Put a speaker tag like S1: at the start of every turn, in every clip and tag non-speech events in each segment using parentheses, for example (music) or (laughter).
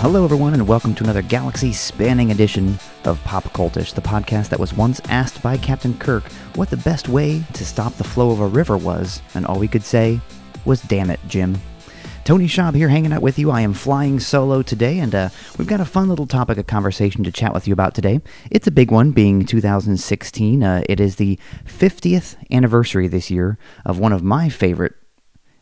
S1: Hello, everyone, and welcome to another galaxy spanning edition of Pop Cultish, the podcast that was once asked by Captain Kirk what the best way to stop the flow of a river was, and all we could say was, damn it, Jim. Tony Schaub here hanging out with you. I am flying solo today, and uh, we've got a fun little topic of conversation to chat with you about today. It's a big one, being 2016. Uh, it is the 50th anniversary this year of one of my favorite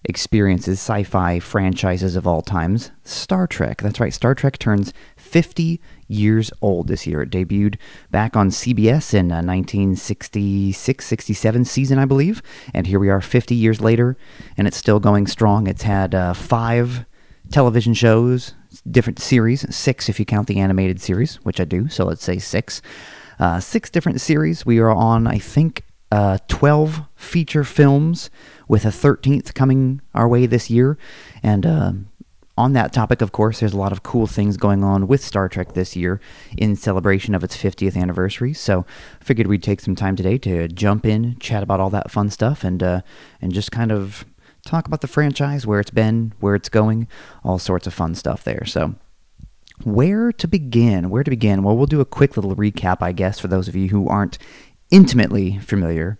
S1: experiences, sci fi franchises of all times, Star Trek. That's right, Star Trek turns 50 years old this year. It debuted back on CBS in uh, 1966 67 season, I believe. And here we are 50 years later, and it's still going strong. It's had uh, five television shows, different series, six if you count the animated series, which I do, so let's say six. Uh, six different series. We are on, I think, uh, 12 feature films, with a 13th coming our way this year. And uh, on that topic, of course, there's a lot of cool things going on with Star Trek this year in celebration of its 50th anniversary. So, figured we'd take some time today to jump in, chat about all that fun stuff, and uh, and just kind of talk about the franchise, where it's been, where it's going, all sorts of fun stuff there. So. Where to begin? Where to begin? Well, we'll do a quick little recap, I guess, for those of you who aren't intimately familiar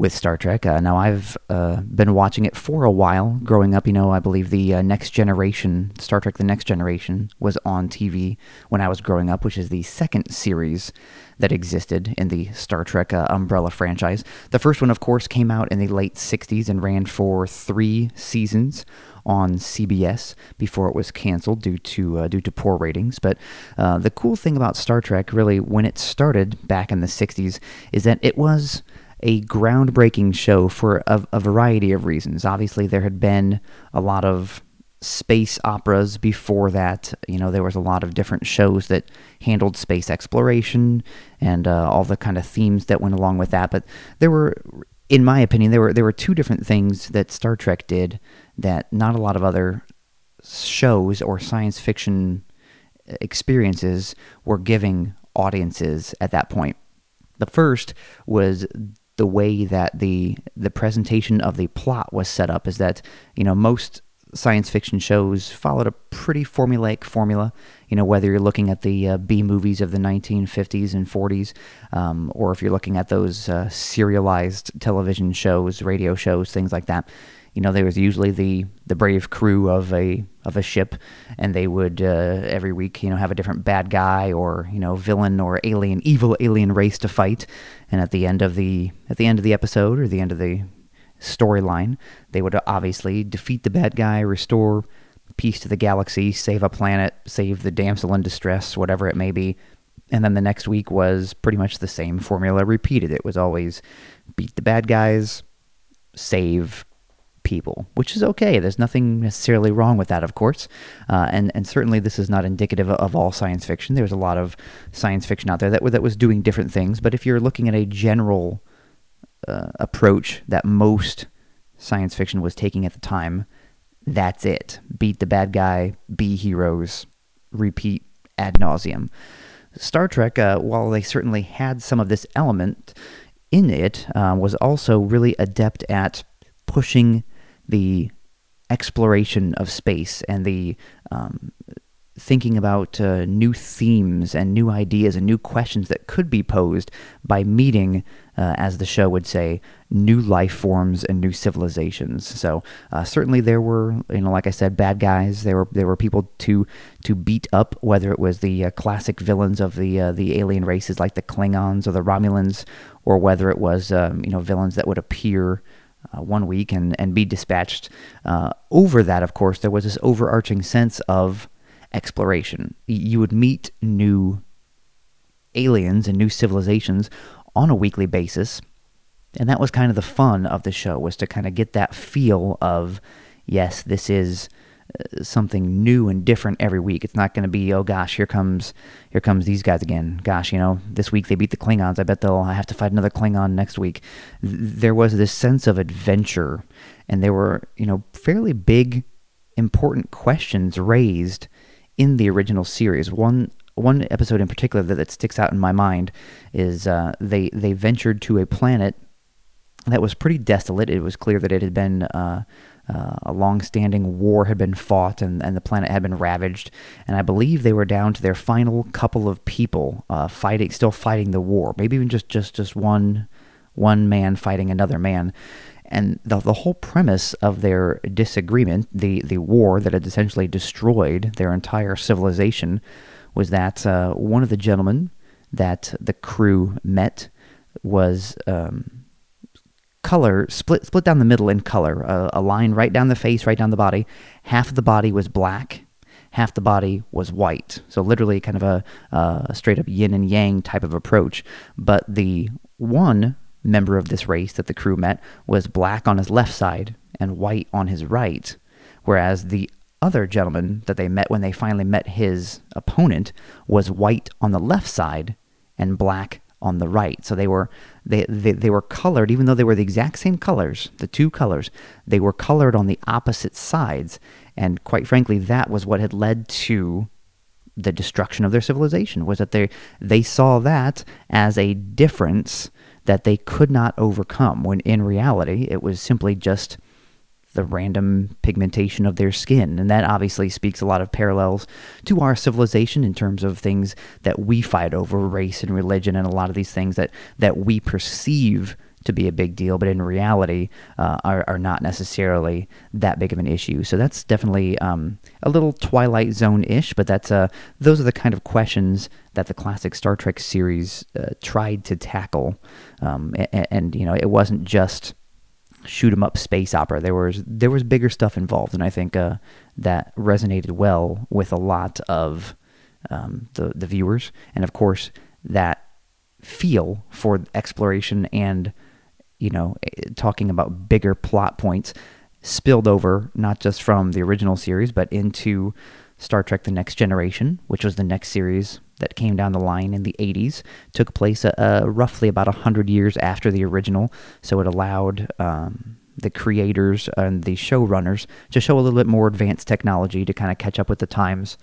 S1: with Star Trek. Uh, now, I've uh, been watching it for a while. Growing up, you know, I believe the uh, Next Generation, Star Trek The Next Generation, was on TV when I was growing up, which is the second series that existed in the Star Trek uh, umbrella franchise. The first one, of course, came out in the late 60s and ran for three seasons on CBS before it was canceled due to uh, due to poor ratings. But uh, the cool thing about Star Trek, really, when it started back in the '60s, is that it was a groundbreaking show for a, a variety of reasons. Obviously, there had been a lot of space operas before that. You know, there was a lot of different shows that handled space exploration and uh, all the kind of themes that went along with that. But there were, in my opinion, there were there were two different things that Star Trek did that not a lot of other shows or science fiction experiences were giving audiences at that point. The first was the way that the the presentation of the plot was set up is that you know most science fiction shows followed a pretty formulaic formula. You know, whether you're looking at the uh, B movies of the 1950s and 40s, um, or if you're looking at those uh, serialized television shows, radio shows, things like that you know, there was usually the the brave crew of a of a ship, and they would uh, every week, you know, have a different bad guy or you know villain or alien, evil alien race to fight. And at the end of the at the end of the episode or the end of the storyline, they would obviously defeat the bad guy, restore peace to the galaxy, save a planet, save the damsel in distress, whatever it may be. And then the next week was pretty much the same formula repeated. It was always beat the bad guys, save people, which is okay. There's nothing necessarily wrong with that, of course. Uh, and, and certainly this is not indicative of all science fiction. There's a lot of science fiction out there that, that was doing different things. But if you're looking at a general uh, approach that most science fiction was taking at the time, that's it. Beat the bad guy, be heroes, repeat ad nauseum. Star Trek, uh, while they certainly had some of this element in it, uh, was also really adept at pushing the exploration of space and the um, thinking about uh, new themes and new ideas and new questions that could be posed by meeting, uh, as the show would say, new life forms and new civilizations. So uh, certainly there were, you know, like I said, bad guys. There were there were people to to beat up, whether it was the uh, classic villains of the uh, the alien races like the Klingons or the Romulans, or whether it was um, you know villains that would appear uh, one week and, and be dispatched. Uh, over that, of course, there was this overarching sense of exploration. You would meet new aliens and new civilizations on a weekly basis. And that was kind of the fun of the show was to kind of get that feel of yes, this is something new and different every week. It's not going to be, oh gosh, here comes here comes these guys again. Gosh, you know, this week they beat the Klingons. I bet they'll have to fight another Klingon next week. There was this sense of adventure, and there were you know fairly big, important questions raised in the original series. One one episode in particular that, that sticks out in my mind is uh, they they ventured to a planet that was pretty desolate. It was clear that it had been uh, uh, a long-standing war had been fought and, and the planet had been ravaged, and I believe they were down to their final couple of people uh, fighting, still fighting the war. Maybe even just just just one one man fighting another man. And the, the whole premise of their disagreement, the, the war that had essentially destroyed their entire civilization, was that uh, one of the gentlemen that the crew met was um, color split split down the middle in color, uh, a line right down the face, right down the body. Half of the body was black, half the body was white. So literally, kind of a, a straight up yin and yang type of approach. But the one member of this race that the crew met was black on his left side and white on his right, whereas the other gentleman that they met when they finally met his opponent was white on the left side and black on the right. So they were they, they they were colored even though they were the exact same colors, the two colors, they were colored on the opposite sides and quite frankly that was what had led to the destruction of their civilization was that they they saw that as a difference that they could not overcome when in reality it was simply just the random pigmentation of their skin. And that obviously speaks a lot of parallels to our civilization in terms of things that we fight over race and religion and a lot of these things that, that we perceive to be a big deal, but in reality uh, are, are not necessarily that big of an issue. So that's definitely um, a little Twilight Zone ish, but that's uh, those are the kind of questions that the classic Star Trek series uh, tried to tackle. Um, and, and, you know, it wasn't just shoot 'em up space opera. There was there was bigger stuff involved, and I think uh, that resonated well with a lot of um, the the viewers, and of course that feel for exploration and you know eh, talking about bigger plot points spilled over not just from the original series but into Star Trek The Next Generation, which was the next series that came down the line in the 80s, took place uh, uh roughly about 100 years after the original. So it allowed um, the creators and the showrunners to show a little bit more advanced technology to kind of catch up with the times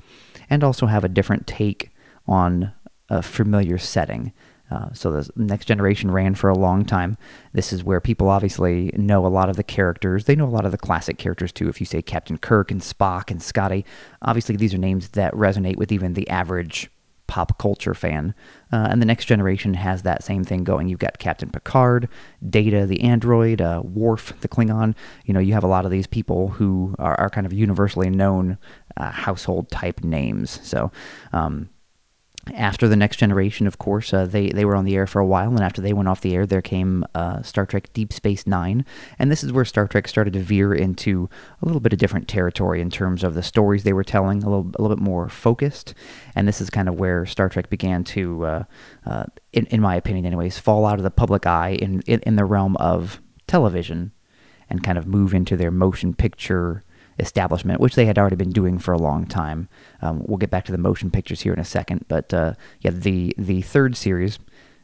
S1: and also have a different take on a familiar setting. Uh, so the next generation ran for a long time. This is where people obviously know a lot of the characters. They know a lot of the classic characters too. If you say Captain Kirk and Spock and Scotty, obviously these are names that resonate with even the average pop culture fan. Uh, and the next generation has that same thing going. You've got Captain Picard, Data the android, uh, Worf the Klingon. You know, you have a lot of these people who are, are kind of universally known uh, household type names. So, um, after the next generation, of course, uh, they they were on the air for a while, and after they went off the air, there came uh, Star Trek Deep Space Nine, and this is where Star Trek started to veer into a little bit of different territory in terms of the stories they were telling, a little a little bit more focused, and this is kind of where Star Trek began to, uh, uh in in my opinion, anyways, fall out of the public eye in in, in the realm of television, and kind of move into their motion picture establishment, which they had already been doing for a long time. Um, we'll get back to the motion pictures here in a second, but uh, yeah, the the third series,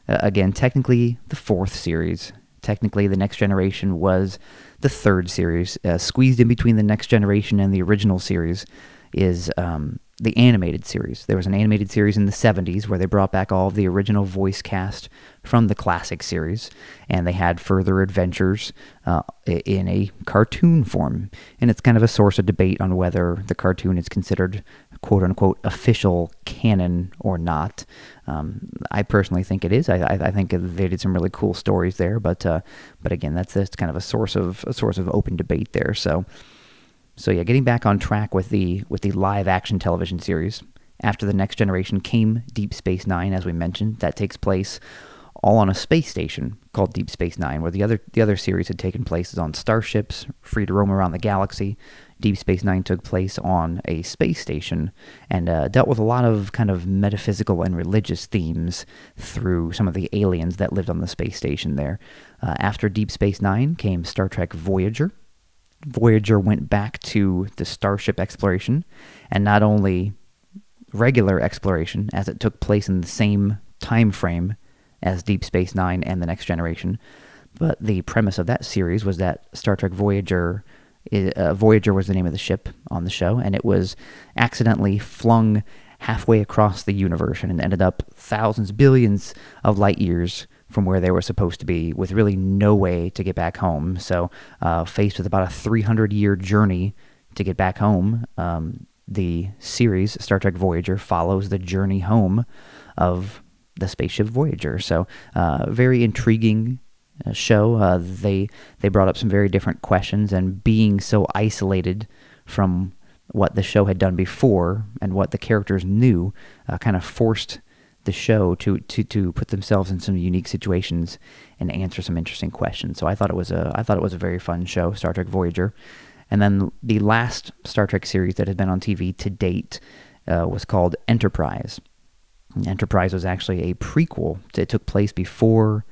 S1: uh, again, technically the fourth series. Technically, the next generation was the third series. Uh, squeezed in between the next generation and the original series is um, the animated series. There was an animated series in the 70s where they brought back all of the original voice cast from the classic series, and they had further adventures uh, in a cartoon form. And it's kind of a source of debate on whether the cartoon is considered quote unquote official canon or not. Um, I personally think it is. I, I, I, think they did some really cool stories there, but uh, but again, that's that's kind of a source of a source of open debate there. So so yeah, getting back on track with the with the live action television series. After the next generation came Deep Space Nine, as we mentioned. That takes place all on a space station called Deep Space Nine, where the other the other series had taken place is on starships, free to roam around the galaxy. Deep Space Nine took place on a space station and uh, dealt with a lot of kind of metaphysical and religious themes through some of the aliens that lived on the space station there. Uh, after Deep Space Nine came Star Trek Voyager, Voyager went back to the starship exploration, and not only regular exploration, as it took place in the same time frame as Deep Space Nine and the Next Generation, but the premise of that series was that Star Trek Voyager, uh, Voyager was the name of the ship on the show, and it was accidentally flung halfway across the universe and ended up thousands, billions of light years from where they were supposed to be with really no way to get back home. So, uh, faced with about a 300 year journey to get back home, um, the series Star Trek Voyager follows the journey home of the spaceship Voyager. So, uh, very intriguing uh, show. Uh, they they brought up some very different questions, and being so isolated from what the show had done before and what the characters knew, uh, kind of forced the show to, to to put themselves in some unique situations and answer some interesting questions. So I thought it was a I thought it was a very fun show, Star Trek Voyager. And then the last Star Trek series that had been on TV to date uh, was called Enterprise. Enterprise was actually a prequel. It took place before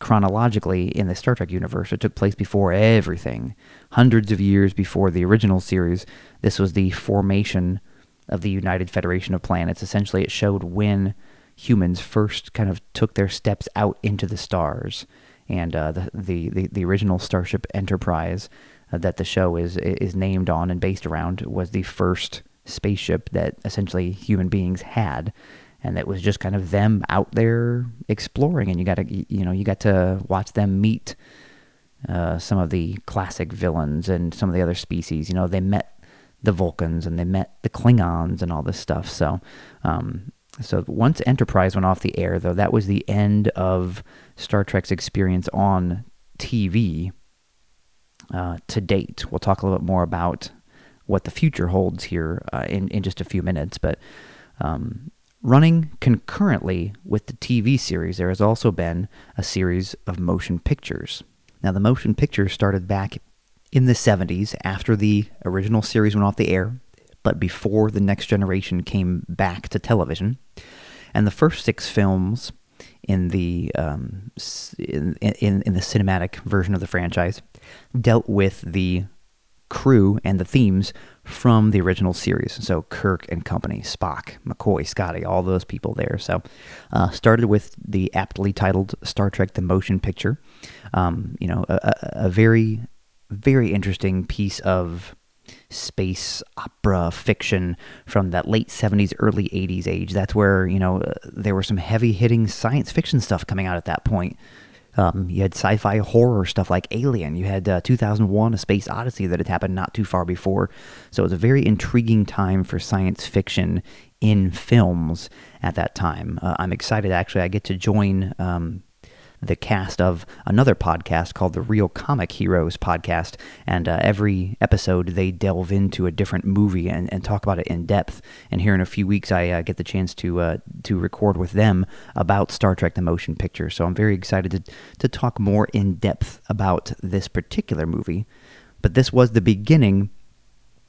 S1: chronologically in the Star Trek universe. It took place before everything, hundreds of years before the original series. This was the formation of the United Federation of Planets. Essentially, it showed when humans first kind of took their steps out into the stars. And uh, the, the, the, the, original Starship Enterprise uh, that the show is, is named on and based around was the first spaceship that essentially human beings had. And it was just kind of them out there exploring, and you got to, you know, you got to watch them meet uh, some of the classic villains and some of the other species. You know, they met the Vulcans and they met the Klingons and all this stuff. So um, so once Enterprise went off the air, though, that was the end of Star Trek's experience on TV uh, to date. We'll talk a little bit more about what the future holds here uh, in in just a few minutes, but. Um, running concurrently with the TV series, there has also been a series of motion pictures. Now, the motion pictures started back in the 70s after the original series went off the air but before the next generation came back to television. And the first six films in the um, in, in in the cinematic version of the franchise dealt with the crew and the themes from the original series. So Kirk and company, Spock, McCoy, Scotty, all those people there. So uh, started with the aptly titled Star Trek: The Motion Picture. Um, you know, a, a, very very interesting piece of space opera fiction from that late 70s early 80s age that's where you know there were some heavy hitting science fiction stuff coming out at that point um, you had sci-fi horror stuff like Alien. You had uh, 2001: A Space Odyssey that had happened not too far before. So it was a very intriguing time for science fiction in films at that time. Uh, I'm excited. Actually, I get to join um, the cast of another podcast called the Real Comic Heroes podcast. And uh, every episode, they delve into a different movie and, and talk about it in depth. And here in a few weeks, I uh, get the chance to uh, to record with them about Star Trek: The Motion Picture. So I'm very excited to to talk more in depth about this particular movie. But this was the beginning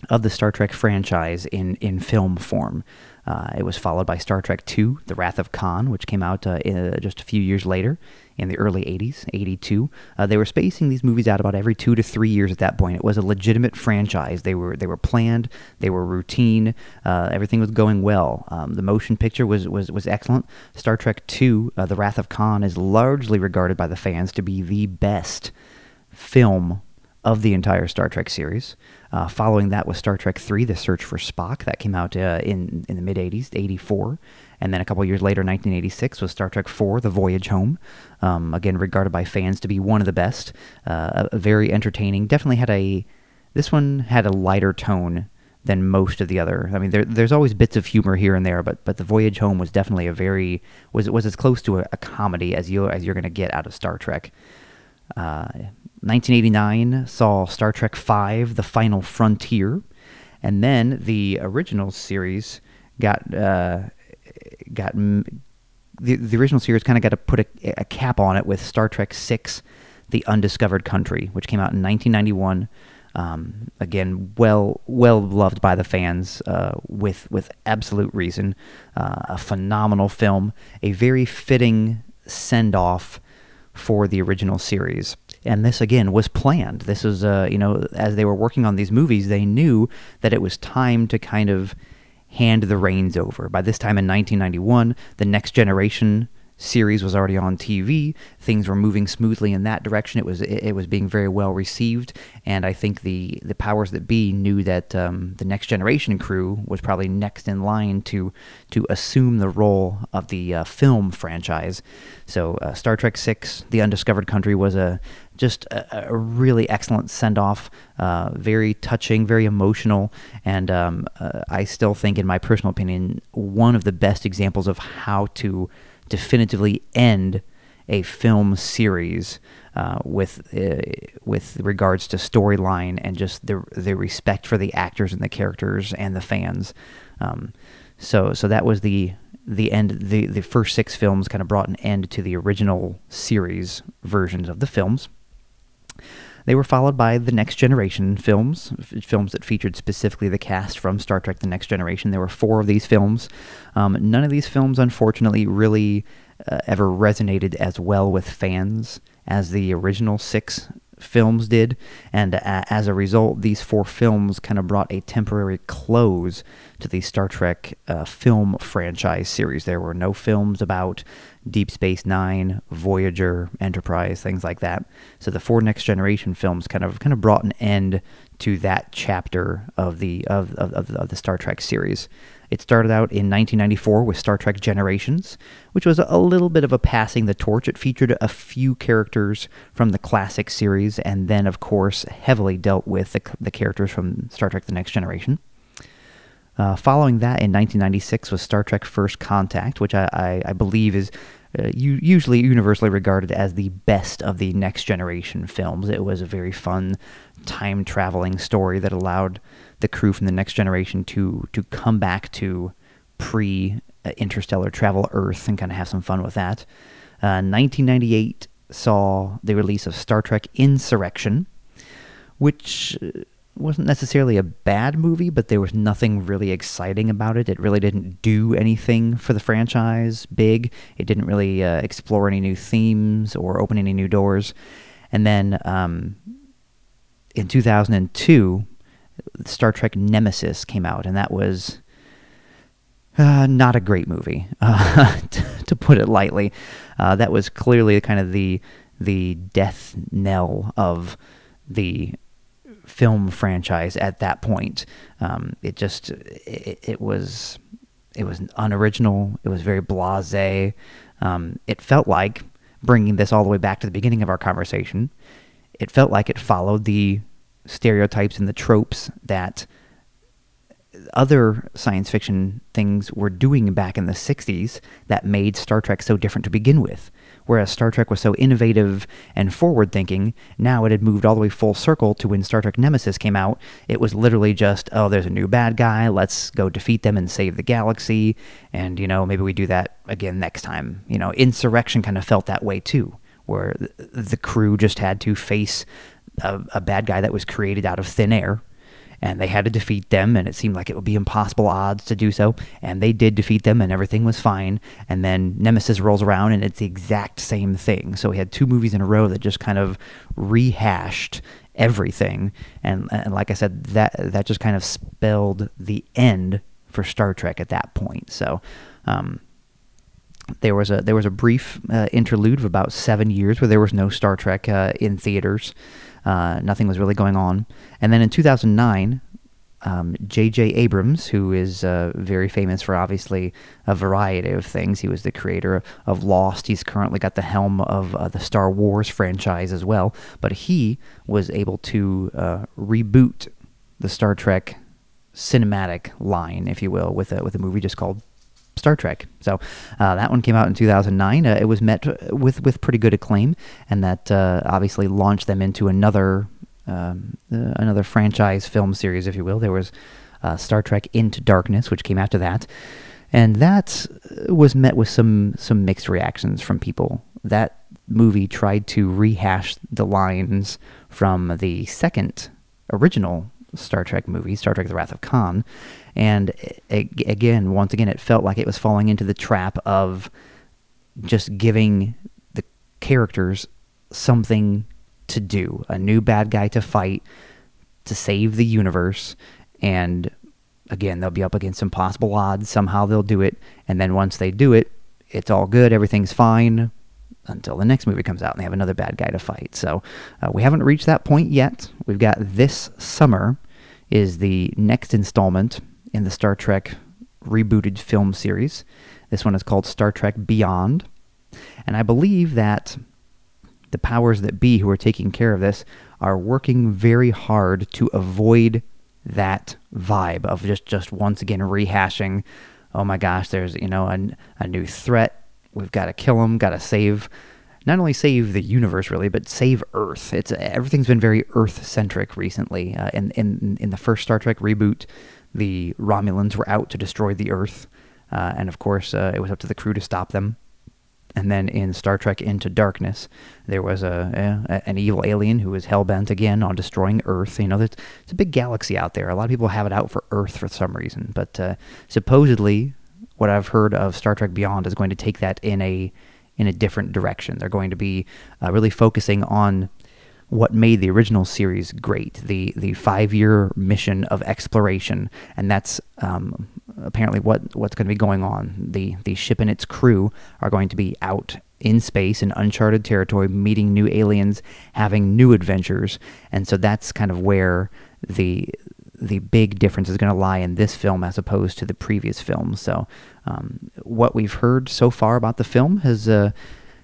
S1: of the Star Trek franchise in in film form. Uh, it was followed by Star Trek II, The Wrath of Khan, which came out uh, just a few years later in the early 80s, 82. Uh, they were spacing these movies out about every two to three years at that point. It was a legitimate franchise. They were they were planned, they were routine, uh, everything was going well. Um, the motion picture was, was, was excellent. Star Trek II, uh, The Wrath of Khan, is largely regarded by the fans to be the best film of the entire Star Trek series. Uh, following that was Star Trek III, The Search for Spock. That came out uh, in, in the mid 80s, 84. And then a couple years later, 1986, was Star Trek IV, The Voyage Home. Um, again, regarded by fans to be one of the best. Uh, very entertaining. Definitely had a. This one had a lighter tone than most of the other. I mean, there, there's always bits of humor here and there, but but the Voyage Home was definitely a very was was as close to a, a comedy as you as you're going to get out of Star Trek. Uh, 1989 saw Star Trek V: The Final Frontier, and then the original series got uh, got the the original series kind of got to put a, a, cap on it with Star Trek VI: The Undiscovered Country, which came out in 1991. Um, again, well well loved by the fans uh, with with absolute reason. Uh, a phenomenal film, a very fitting send off for the original series. And this again was planned. This was, uh, you know, as they were working on these movies, they knew that it was time to kind of hand the reins over. By this time in 1991, the next generation series was already on TV. Things were moving smoothly in that direction. It was it, it was being very well received, and I think the the powers that be knew that um, the Next Generation crew was probably next in line to to assume the role of the uh, film franchise. So uh, Star Trek Six: The Undiscovered Country was a just a, a really excellent send off, uh, very touching, very emotional, and um, uh, I still think, in my personal opinion, one of the best examples of how to definitively end a film series uh, with uh, with regards to storyline and just the the respect for the actors and the characters and the fans. Um, so so that was the the end. The the first six films kind of brought an end to the original series versions of the films. They were followed by the Next Generation films, f- films that featured specifically the cast from Star Trek The Next Generation. There were four of these films. Um, none of these films, unfortunately, really uh, ever resonated as well with fans as the original six films did. And uh, as a result, these four films kind of brought a temporary close to the Star Trek uh, film franchise series. There were no films about Deep Space Nine, Voyager, Enterprise, things like that. So the four Next Generation films kind of kind of brought an end to that chapter of the of, of, of the Star Trek series. It started out in 1994 with Star Trek Generations, which was a little bit of a passing the torch. It featured a few characters from the classic series, and then, of course, heavily dealt with the, the characters from Star Trek The Next Generation. Uh, following that in 1996 was Star Trek First Contact, which I, I, I believe is uh, usually universally regarded as the best of the Next Generation films. It was a very fun time traveling story that allowed the crew from the Next Generation to to come back to pre interstellar travel Earth and kind of have some fun with that. Uh, 1998 saw the release of Star Trek Insurrection, which uh, wasn't necessarily a bad movie, but there was nothing really exciting about it. It really didn't do anything for the franchise big. It didn't really uh, explore any new themes or open any new doors. And then um, in 2002, Star Trek Nemesis came out, and that was uh, not a great movie, (laughs) uh, to put it lightly. Uh, that was clearly kind of the the death knell of the film franchise at that point. Um, it just it, it, was it was unoriginal. It was very blasé. Um, it felt like bringing this all the way back to the beginning of our conversation. It felt like it followed the stereotypes and the tropes that other science fiction things were doing back in the 60s that made Star Trek so different to begin with. Whereas Star Trek was so innovative and forward thinking, now it had moved all the way full circle to when Star Trek Nemesis came out. It was literally just, oh, there's a new bad guy, let's go defeat them and save the galaxy. And, you know, maybe we do that again next time. You know, Insurrection kind of felt that way too, where the crew just had to face a, a bad guy that was created out of thin air and they had to defeat them and it seemed like it would be impossible odds to do so and they did defeat them and everything was fine and then nemesis rolls around and it's the exact same thing so we had two movies in a row that just kind of rehashed everything and, and like i said that that just kind of spelled the end for star trek at that point so um, there was a there was a brief uh, interlude of about seven years where there was no Star Trek uh, in theaters. Uh, nothing was really going on. And then in 2009, J.J. Um, Abrams, who is uh, very famous for obviously a variety of things, he was the creator of Lost. He's currently got the helm of uh, the Star Wars franchise as well. But he was able to uh, reboot the Star Trek cinematic line, if you will, with a, with a movie just called Star Trek. So uh, that one came out in 2009. Uh, it was met with with pretty good acclaim, and that uh, obviously launched them into another um, uh, another franchise film series, if you will. There was uh, Star Trek Into Darkness, which came after that, and that was met with some some mixed reactions from people. That movie tried to rehash the lines from the second original Star Trek movie, Star Trek: The Wrath of Khan, and again, once again, it felt like it was falling into the trap of just giving the characters something to do, a new bad guy to fight to save the universe, and again, they'll be up against impossible odds. Somehow they'll do it, and then once they do it, it's all good, everything's fine until the next movie comes out and they have another bad guy to fight. So uh, we haven't reached that point yet. We've got this summer is the next installment in the Star Trek rebooted film series. This one is called Star Trek Beyond. And I believe that the powers that be who are taking care of this are working very hard to avoid that vibe of just, just once again rehashing, oh my gosh, there's, you know, a, a new threat. We've got to kill him, got to save, not only save the universe really, but save Earth. It's everything's been very Earth centric recently. Uh, in, in in the first Star Trek reboot, the Romulans were out to destroy the Earth, uh, and of course, uh, it was up to the crew to stop them. And then in Star Trek Into Darkness, there was a, a an evil alien who was hell bent again on destroying Earth. You know, it's a big galaxy out there. A lot of people have it out for Earth for some reason, but uh, supposedly, what I've heard of Star Trek Beyond is going to take that in a in a different direction. They're going to be uh, really focusing on what made the original series great the the five year mission of exploration, and that's um, apparently what what's going to be going on. the The ship and its crew are going to be out in space in uncharted territory, meeting new aliens, having new adventures, and so that's kind of where the the big difference is going to lie in this film as opposed to the previous film. So, um, what we've heard so far about the film has uh,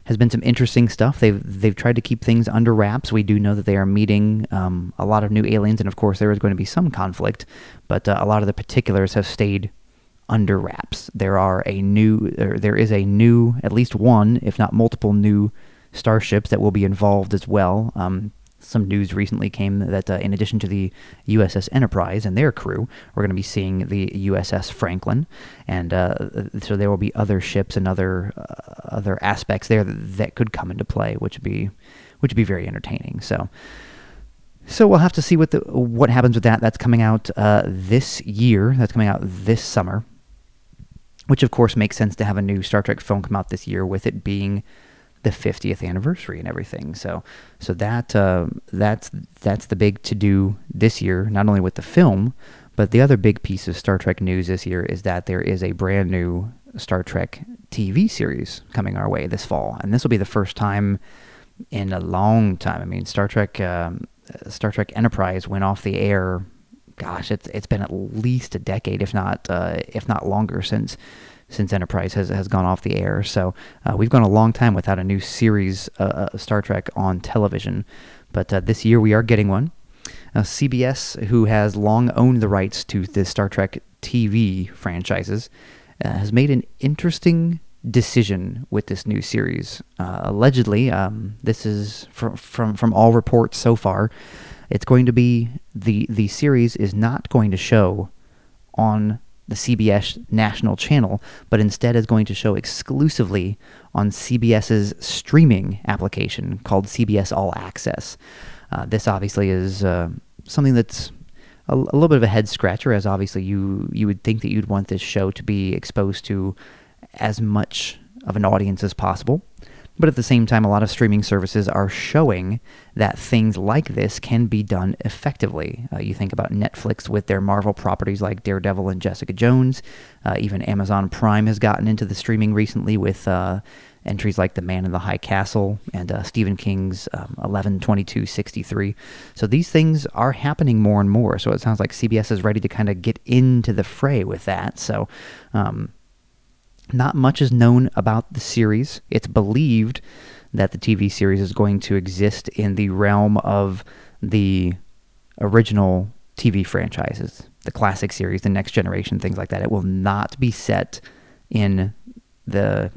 S1: has been some interesting stuff. They've they've tried to keep things under wraps. We do know that they are meeting um, a lot of new aliens, and of course there is going to be some conflict, but uh, a lot of the particulars have stayed under wraps. There are a new there, is a new at least one, if not multiple new starships that will be involved as well. Um, some news recently came that uh, in addition to the USS Enterprise and their crew, we're going to be seeing the USS Franklin, and uh, so there will be other ships and other uh, other aspects there that, that, could come into play, which would be which would be very entertaining. So. So we'll have to see what the what happens with that. That's coming out uh, this year. That's coming out this summer, which of course makes sense to have a new Star Trek film come out this year, with it being the 50th anniversary and everything. So so that uh, that's that's the big to do this year, not only with the film, but the other big piece of Star Trek news this year is that there is a brand new Star Trek TV series coming our way this fall, and this will be the first time in a long time. I mean, Star Trek um, Star Trek Enterprise went off the air. Gosh, it's it's been at least a decade, if not uh, if not longer, since since Enterprise has, has gone off the air. So uh, we've gone a long time without a new series uh, uh Star Trek on television. But uh, this year we are getting one. Uh, CBS, who has long owned the rights to the Star Trek TV franchises, has made an interesting decision with this new series. allegedly, um, this is from, from from all reports so far. It's going to be the the series is not going to show on the CBS national channel, but instead is going to show exclusively on CBS's streaming application called CBS All Access. Uh, this obviously is uh, something that's a, a, little bit of a head scratcher, as obviously you you would think that you'd want this show to be exposed to as much of an audience as possible. But at the same time, a lot of streaming services are showing that things like this can be done effectively. Uh, you think about Netflix with their Marvel properties like Daredevil and Jessica Jones. Uh, even Amazon Prime has gotten into the streaming recently with uh, entries like The Man in the High Castle and uh, Stephen King's um, 11/22/63. So these things are happening more and more. So it sounds like CBS is ready to kind of get into the fray with that. So. Um, not much is known about the series. It's believed that the TV series is going to exist in the realm of the original TV franchises, the classic series, the next generation, things like that. It will not be set in the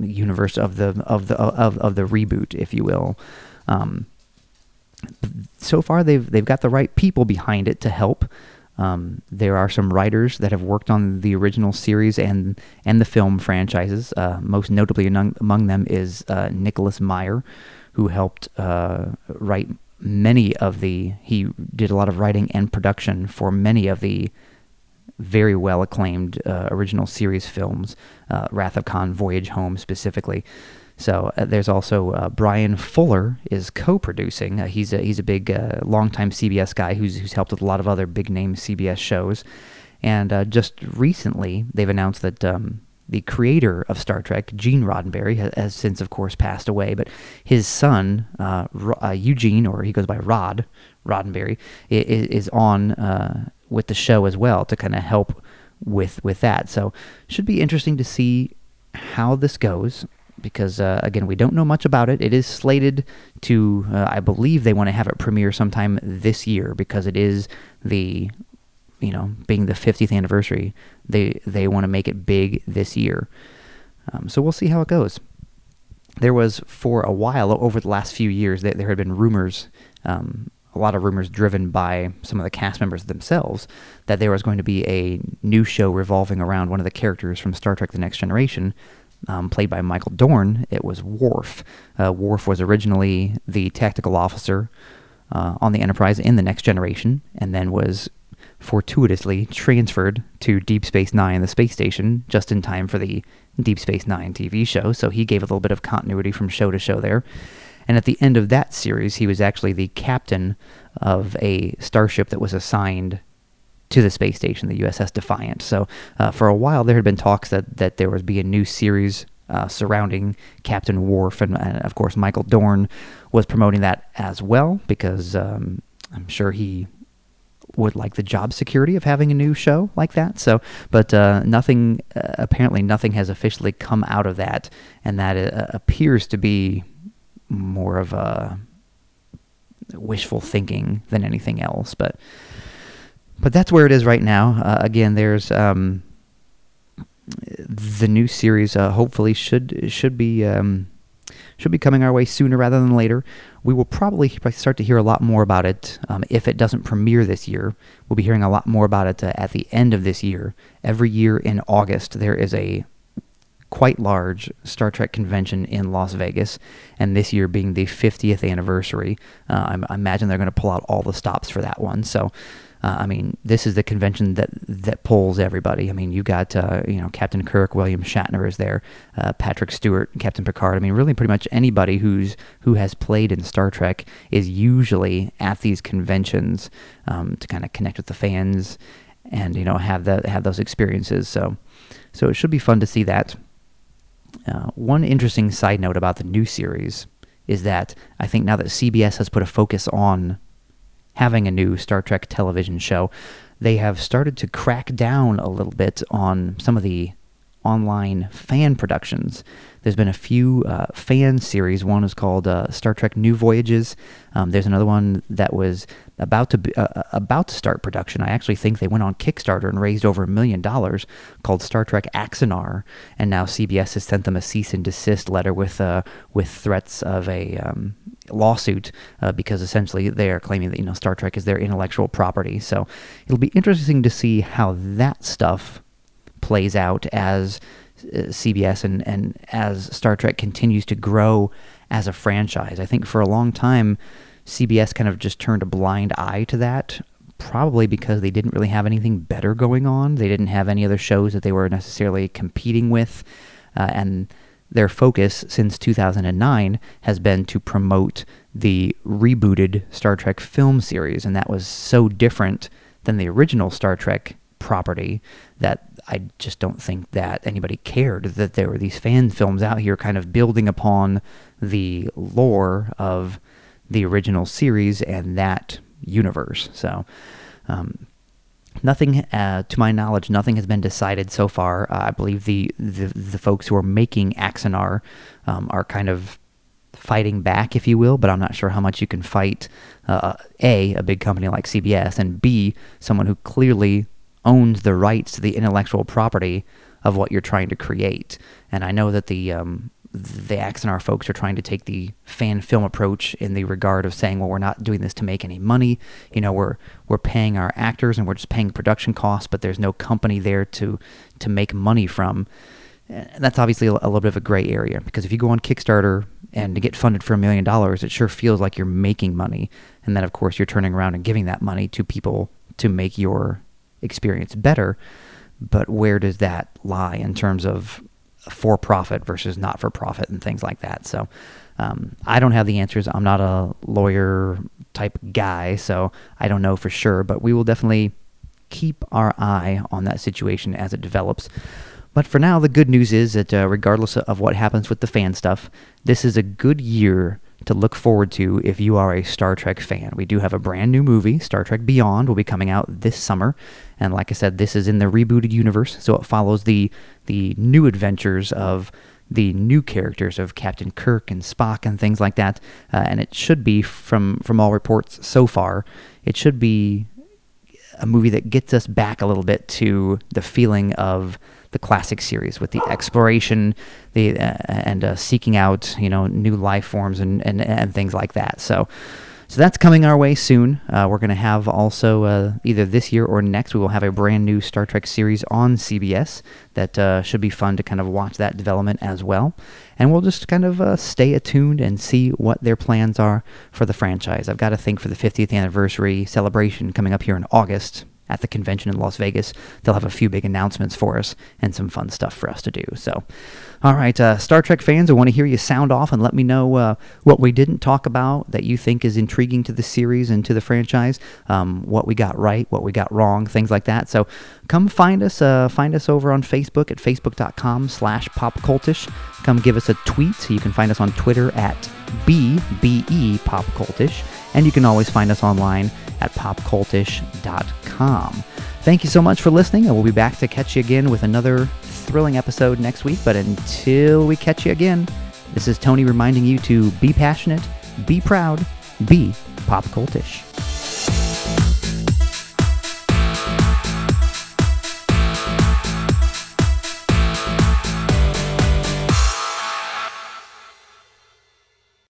S1: universe of the of the of, of the reboot, if you will. Um, so far, they've they've got the right people behind it to help. Um, there are some writers that have worked on the original series and and the film franchises. Uh, most notably among, them is uh, Nicholas Meyer, who helped uh, write many of the. He did a lot of writing and production for many of the very well acclaimed uh, original series films, uh, Wrath of Khan, Voyage Home specifically. So uh, there's also uh, Bryan Fuller is co-producing. Uh, he's a he's a big uh, longtime CBS guy who's who's helped with a lot of other big name CBS shows. And uh, just recently, they've announced that um, the creator of Star Trek, Gene Roddenberry, has, has since, of course, passed away. But his son, uh, Eugene, or he goes by Rod Roddenberry, is, is on with the show as well to kind of help with with that. So should be interesting to see how this goes because uh, again we don't know much about it. It is slated to, uh, I believe they want to have it premiere sometime this year because it is the, you know, being the 50th anniversary. They they want to make it big this year. Um, so we'll see how it goes. There was for a while over the last few years that there had been rumors. Um, a lot of rumors driven by some of the cast members themselves that there was going to be a new show revolving around one of the characters from Star Trek The Next Generation um, played by Michael Dorn, it was Worf. Uh, Worf was originally the tactical officer uh, on the Enterprise in the Next Generation, and then was fortuitously transferred to Deep Space Nine, the space station, just in time for the Deep Space Nine TV show. So he gave a little bit of continuity from show to show there. And at the end of that series, he was actually the captain of a starship that was assigned to the space station, the USS Defiant. So uh, for a while, there had been talks that that there would be a new series uh, surrounding Captain Worf, and, and, of course Michael Dorn was promoting that as well because um, I'm sure he would like the job security of having a new show like that. So, but uh, nothing uh, apparently nothing has officially come out of that, and that uh, appears to be more of a wishful thinking than anything else. But but that's where it is right now. Uh, again, there's um, the new series. Uh, hopefully, should should be um, should be coming our way sooner rather than later. We will probably start to hear a lot more about it um, if it doesn't premiere this year. We'll be hearing a lot more about it uh, at the end of this year. Every year in August, there is a quite large Star Trek convention in Las Vegas, and this year being the 50th anniversary, uh, I, I imagine they're going to pull out all the stops for that one. So uh, I mean, this is the convention that that pulls everybody. I mean, you got uh, you know Captain Kirk, William Shatner is there, uh, Patrick Stewart, Captain Picard. I mean, really, pretty much anybody who's who has played in Star Trek is usually at these conventions um, to kind of connect with the fans and you know have that have those experiences. So, so it should be fun to see that. Uh, one interesting side note about the new series is that I think now that CBS has put a focus on having a new Star Trek television show, they have started to crack down a little bit on some of the online fan productions. There's been a few uh, fan series. One is called uh, Star Trek New Voyages. Um, there's another one that was about to be, uh, uh, about to start production. I actually think they went on Kickstarter and raised over a million dollars, called Star Trek Axanar, and now CBS has sent them a cease and desist letter with uh, with threats of a um, lawsuit uh, because essentially they are claiming that you know Star Trek is their intellectual property. So it'll be interesting to see how that stuff plays out as uh, CBS and, and as Star Trek continues to grow as a franchise. I think for a long time, CBS kind of just turned a blind eye to that, probably because they didn't really have anything better going on. They didn't have any other shows that they were necessarily competing with. Uh, and their focus since 2009 has been to promote the rebooted Star Trek film series. And that was so different than the original Star Trek property that I just don't think that anybody cared that there were these fan films out here kind of building upon the lore of the original series and that universe. So, um, nothing, uh, to my knowledge, nothing has been decided so far. Uh, I believe the, the, the folks who are making Axanar um, are kind of fighting back, if you will, but I'm not sure how much you can fight uh, a a big company like CBS and b someone who clearly owns the rights to the intellectual property of what you're trying to create. And I know that the um, the Axanar folks are trying to take the fan film approach in the regard of saying, well, we're not doing this to make any money. You know, we're we're paying our actors and we're just paying production costs, but there's no company there to to make money from. And that's obviously a, a little bit of a gray area because if you go on Kickstarter and to get funded for a million dollars, it sure feels like you're making money, and then of course you're turning around and giving that money to people to make your experience better. But where does that lie in terms of for profit versus not for profit and things like that? So um, I don't have the answers. I'm not a lawyer type guy, so I don't know for sure. But we will definitely keep our eye on that situation as it develops. But for now, the good news is that uh, regardless of what happens with the fan stuff, this is a good year to look forward to if you are a Star Trek fan. We do have a brand new movie, Star Trek Beyond, will be coming out this summer. And like I said, this is in the rebooted universe, so it follows the the new adventures of the new characters of Captain Kirk and Spock and things like that. Uh, and it should be, from from all reports so far, it should be a movie that gets us back a little bit to the feeling of the classic series with the exploration, the uh, and uh, seeking out you know new life forms and, and and things like that. So. So that's coming our way soon. Uh, we're going to have also uh, either this year or next, we will have a brand new Star Trek series on CBS that uh, should be fun to kind of watch that development as well. And we'll just kind of uh, stay attuned and see what their plans are for the franchise. I've got to think for the 50th anniversary celebration coming up here in August at the convention in Las Vegas. They'll have a few big announcements for us and some fun stuff for us to do. So, all right, uh, Star Trek fans, I want to hear you sound off and let me know uh, what we didn't talk about that you think is intriguing to the series and to the franchise, um, what we got right, what we got wrong, things like that. So come find us, uh, find us over on Facebook at facebook.com slash popcultish. Come give us a tweet. You can find us on Twitter at BBE popcultish. And you can always find us online at popcultish.com. Thank you so much for listening, and we'll be back to catch you again with another thrilling episode next week. But until we catch you again, this is Tony reminding you to be passionate, be proud, be pop cultish.